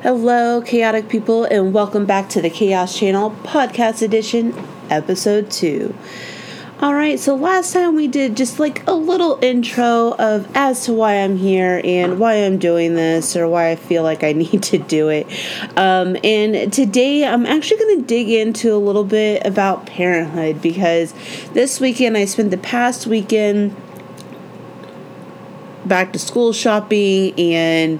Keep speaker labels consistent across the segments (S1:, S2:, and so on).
S1: Hello, chaotic people, and welcome back to the Chaos Channel Podcast Edition, Episode 2. Alright, so last time we did just like a little intro of as to why I'm here and why I'm doing this or why I feel like I need to do it. Um, and today I'm actually going to dig into a little bit about parenthood because this weekend I spent the past weekend back to school shopping and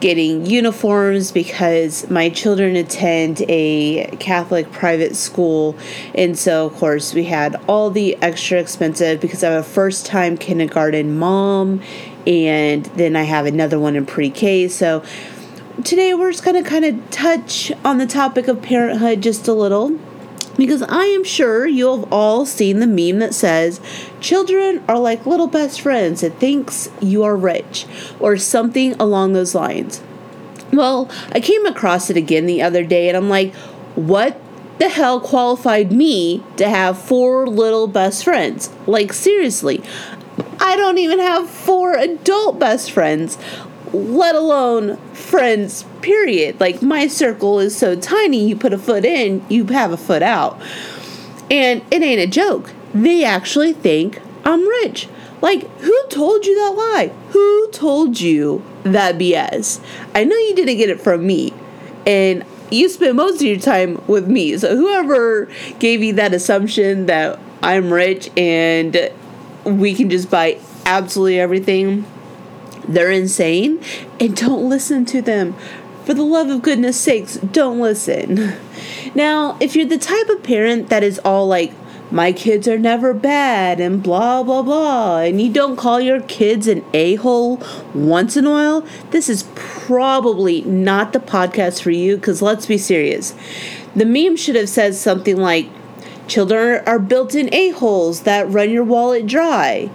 S1: getting uniforms because my children attend a Catholic private school. And so, of course, we had all the extra expensive because I'm a first time kindergarten mom and then I have another one in pre K. So, today we're just going to kind of touch on the topic of parenthood just a little because I am sure you have all seen the meme that says, Children are like little best friends that thinks you are rich, or something along those lines. Well, I came across it again the other day and I'm like, what the hell qualified me to have four little best friends? Like, seriously, I don't even have four adult best friends, let alone friends, period. Like, my circle is so tiny, you put a foot in, you have a foot out. And it ain't a joke. They actually think I'm rich. Like, who told you that lie? Who told you that BS? I know you didn't get it from me. And you spend most of your time with me. So, whoever gave you that assumption that I'm rich and we can just buy absolutely everything, they're insane. And don't listen to them. For the love of goodness sakes, don't listen. Now, if you're the type of parent that is all like, my kids are never bad and blah blah blah and you don't call your kids an a-hole once in a while this is probably not the podcast for you because let's be serious the meme should have said something like children are built-in a-holes that run your wallet dry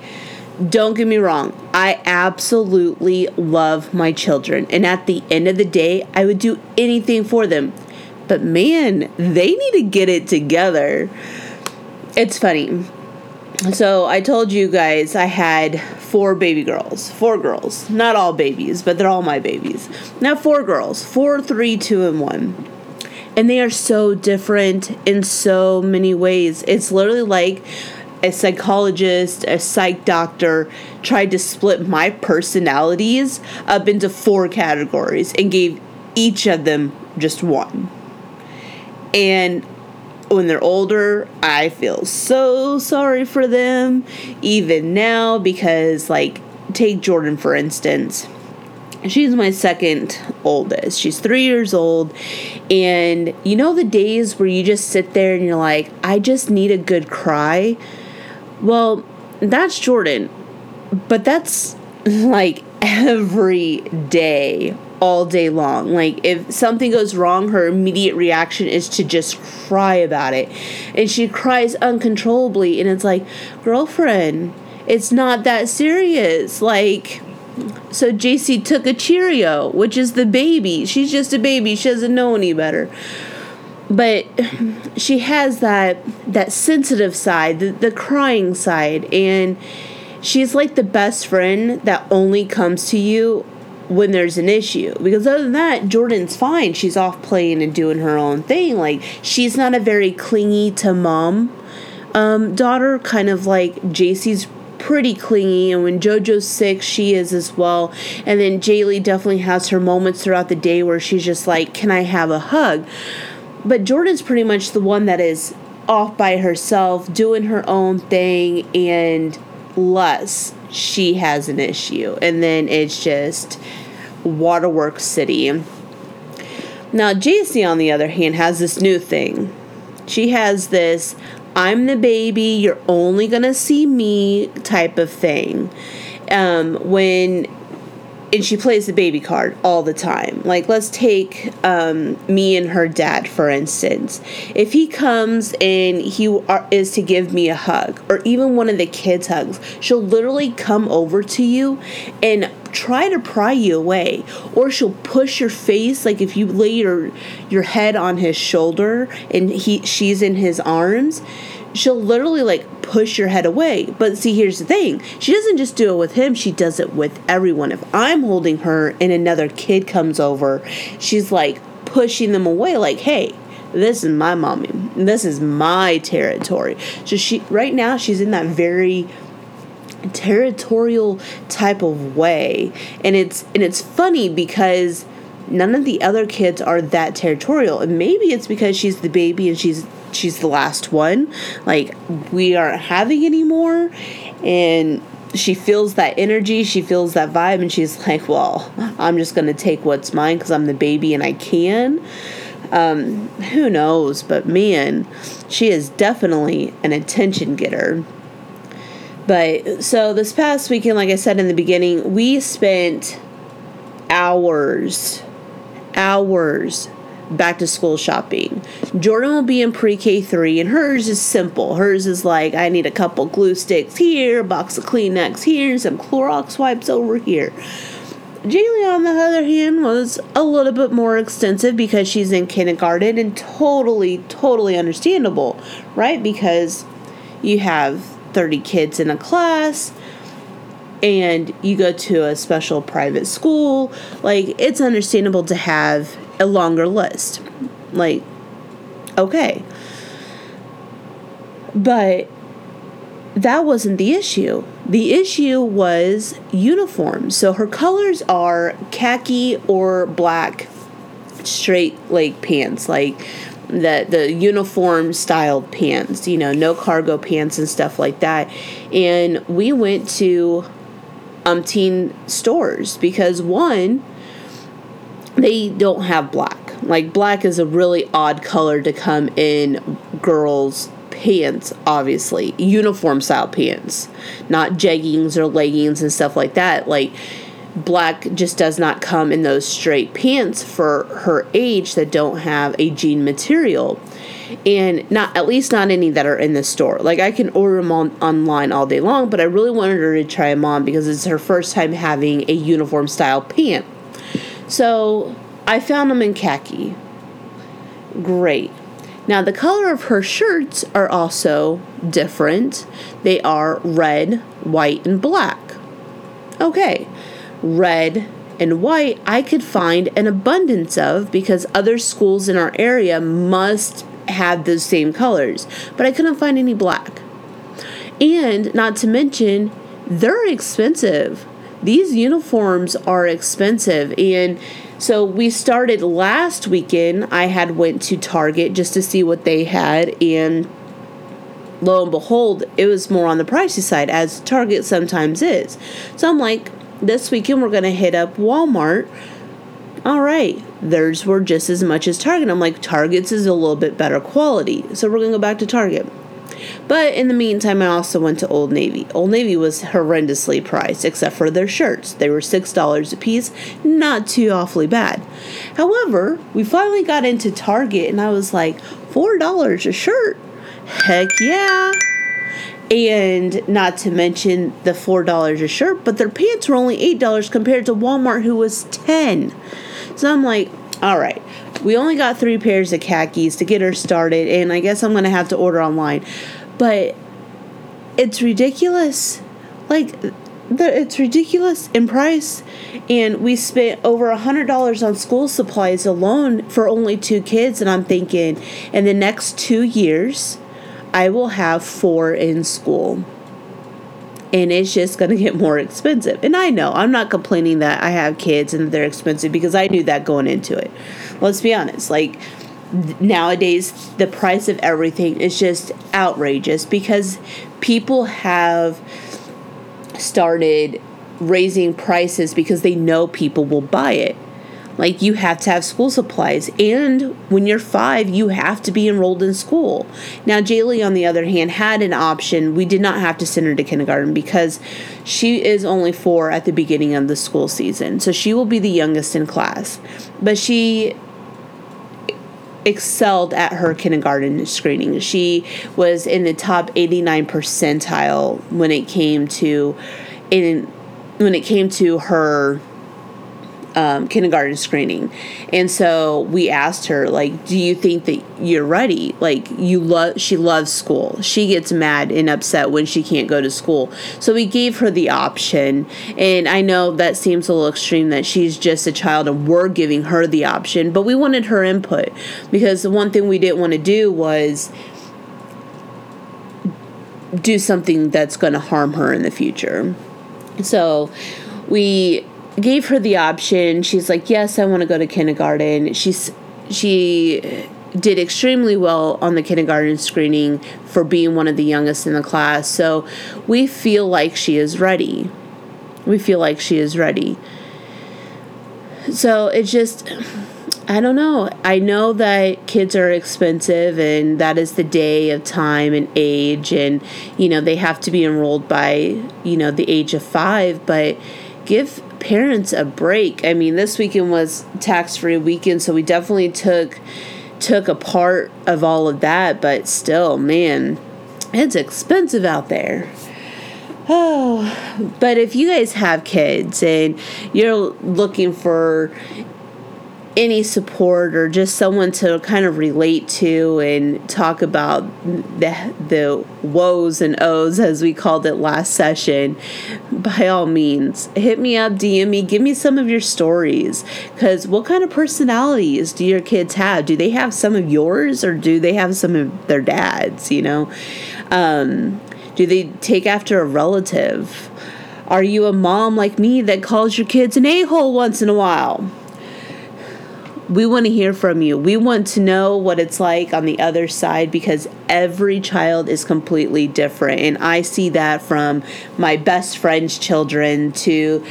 S1: don't get me wrong, I absolutely love my children, and at the end of the day, I would do anything for them. But man, they need to get it together it's funny. So I told you guys I had four baby girls. Four girls. Not all babies, but they're all my babies. Now four girls. Four, three, two, and one. And they are so different in so many ways. It's literally like a psychologist, a psych doctor tried to split my personalities up into four categories and gave each of them just one. And when they're older, I feel so sorry for them, even now, because, like, take Jordan for instance. She's my second oldest. She's three years old. And you know, the days where you just sit there and you're like, I just need a good cry? Well, that's Jordan. But that's like every day all day long. Like if something goes wrong, her immediate reaction is to just cry about it. And she cries uncontrollably and it's like, "Girlfriend, it's not that serious." Like so JC took a Cheerio, which is the baby. She's just a baby. She doesn't know any better. But she has that that sensitive side, the, the crying side and she's like the best friend that only comes to you when there's an issue. Because other than that, Jordan's fine. She's off playing and doing her own thing. Like she's not a very clingy to mom um, daughter, kind of like JC's pretty clingy and when JoJo's sick she is as well. And then Jaylee definitely has her moments throughout the day where she's just like, Can I have a hug? But Jordan's pretty much the one that is off by herself, doing her own thing and less she has an issue. And then it's just Waterworks City. Now, JC, on the other hand, has this new thing. She has this I'm the baby, you're only gonna see me type of thing. Um, when and she plays the baby card all the time. Like, let's take um, me and her dad, for instance. If he comes and he are, is to give me a hug, or even one of the kids' hugs, she'll literally come over to you and try to pry you away or she'll push your face like if you lay your your head on his shoulder and he she's in his arms she'll literally like push your head away. But see, here's the thing she doesn't just do it with him, she does it with everyone. If I'm holding her and another kid comes over, she's like pushing them away, like, hey, this is my mommy. This is my territory. So she right now she's in that very territorial type of way. And it's and it's funny because none of the other kids are that territorial. And maybe it's because she's the baby and she's she's the last one. Like we aren't having anymore and she feels that energy, she feels that vibe and she's like, "Well, I'm just going to take what's mine cuz I'm the baby and I can." Um, who knows, but man, she is definitely an attention getter. But so this past weekend, like I said in the beginning, we spent hours, hours back to school shopping. Jordan will be in pre K 3, and hers is simple. Hers is like, I need a couple glue sticks here, a box of Kleenex here, some Clorox wipes over here. Jaylee, on the other hand, was a little bit more extensive because she's in kindergarten and totally, totally understandable, right? Because you have 30 kids in a class and you go to a special private school. Like, it's understandable to have a longer list. Like, okay. But that wasn't the issue. The issue was uniforms. So her colors are khaki or black straight leg pants, like the the uniform styled pants, you know, no cargo pants and stuff like that. And we went to umpteen stores because one, they don't have black. Like black is a really odd color to come in girls' pants, obviously, uniform style pants, not jeggings or leggings and stuff like that. Like, black just does not come in those straight pants for her age that don't have a jean material. And not at least not any that are in the store. Like i can order them on, online all day long but i really wanted her to try them on because it's her first time having a uniform style pant so i found them in khaki great now, the color of her shirts are also different. They are red, white, and black. Okay, red and white I could find an abundance of because other schools in our area must have those same colors, but I couldn't find any black. And not to mention, they're expensive. These uniforms are expensive and so we started last weekend. I had went to Target just to see what they had and lo and behold, it was more on the pricey side as Target sometimes is. So I'm like, this weekend we're going to hit up Walmart. All right, theirs were just as much as Target. I'm like, Target's is a little bit better quality. So we're going to go back to Target. But in the meantime, I also went to Old Navy. Old Navy was horrendously priced, except for their shirts. They were $6 a piece, not too awfully bad. However, we finally got into Target, and I was like, $4 a shirt? Heck yeah! And not to mention the $4 a shirt, but their pants were only $8 compared to Walmart, who was 10 So I'm like, all right, we only got three pairs of khakis to get her started, and I guess I'm going to have to order online. But it's ridiculous. Like, the, it's ridiculous in price. And we spent over a $100 on school supplies alone for only two kids. And I'm thinking, in the next two years, I will have four in school and it's just going to get more expensive. And I know, I'm not complaining that I have kids and they're expensive because I knew that going into it. Let's be honest, like nowadays the price of everything is just outrageous because people have started raising prices because they know people will buy it. Like you have to have school supplies, and when you're five, you have to be enrolled in school. Now, Jaylee, on the other hand, had an option. We did not have to send her to kindergarten because she is only four at the beginning of the school season, so she will be the youngest in class. But she excelled at her kindergarten screening. She was in the top 89 percentile when it came to in when it came to her um, kindergarten screening. And so we asked her, like, do you think that you're ready? Like, you love, she loves school. She gets mad and upset when she can't go to school. So we gave her the option. And I know that seems a little extreme that she's just a child and we're giving her the option, but we wanted her input because the one thing we didn't want to do was do something that's going to harm her in the future. So we gave her the option. She's like, "Yes, I want to go to kindergarten." She's she did extremely well on the kindergarten screening for being one of the youngest in the class. So we feel like she is ready. We feel like she is ready. So it's just I don't know. I know that kids are expensive and that is the day of time and age and you know they have to be enrolled by, you know, the age of 5, but give parents a break. I mean, this weekend was tax-free weekend, so we definitely took took a part of all of that, but still, man, it's expensive out there. Oh, but if you guys have kids and you're looking for any support or just someone to kind of relate to and talk about the the woes and ohs as we called it last session by all means hit me up dm me give me some of your stories. Because what kind of personalities do your kids have? Do they have some of yours or do they have some of their dads you know? Um, do they take after a relative? Are you a mom like me that calls your kids an a-hole once in a while we want to hear from you. We want to know what it's like on the other side because every child is completely different. And I see that from my best friend's children to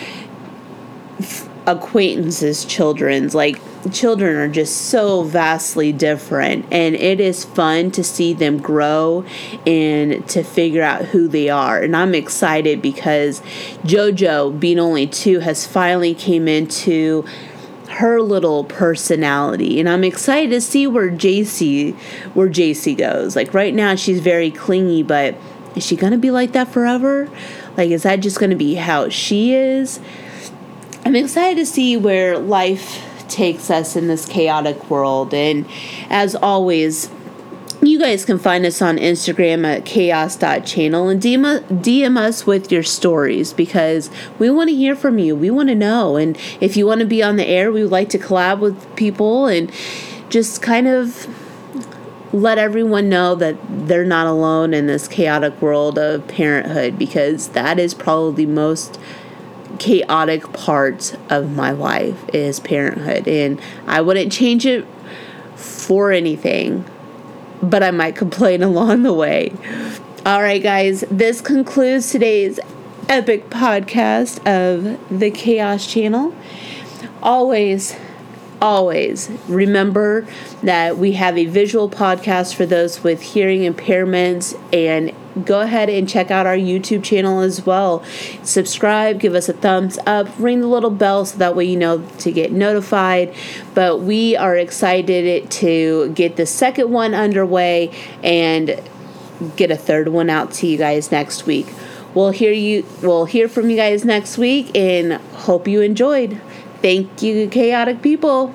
S1: acquaintances' children's. Like, children are just so vastly different. And it is fun to see them grow and to figure out who they are. And I'm excited because JoJo, being only two, has finally came into her little personality. And i'm excited to see where jc where jc goes. Like right now she's very clingy but is she gonna be like that forever? Like is that just gonna be how she is? I'm excited to see where life takes us in this chaotic world. And as always you guys can find us on Instagram at chaos.channel and DM, DM us with your stories because we want to hear from you. We want to know. And if you want to be on the air, we would like to collab with people and just kind of let everyone know that they're not alone in this chaotic world of parenthood because that is probably the most chaotic part of my life is parenthood and I wouldn't change it for anything but I might complain along the way. All right, guys, this concludes today's epic podcast of the Chaos Channel. Always, always remember that we have a visual podcast for those with hearing impairments and go ahead and check out our YouTube channel as well. Subscribe, give us a thumbs up, ring the little bell so that way you know to get notified. But we are excited to get the second one underway and get a third one out to you guys next week. We'll hear you we'll hear from you guys next week and hope you enjoyed. Thank you chaotic people.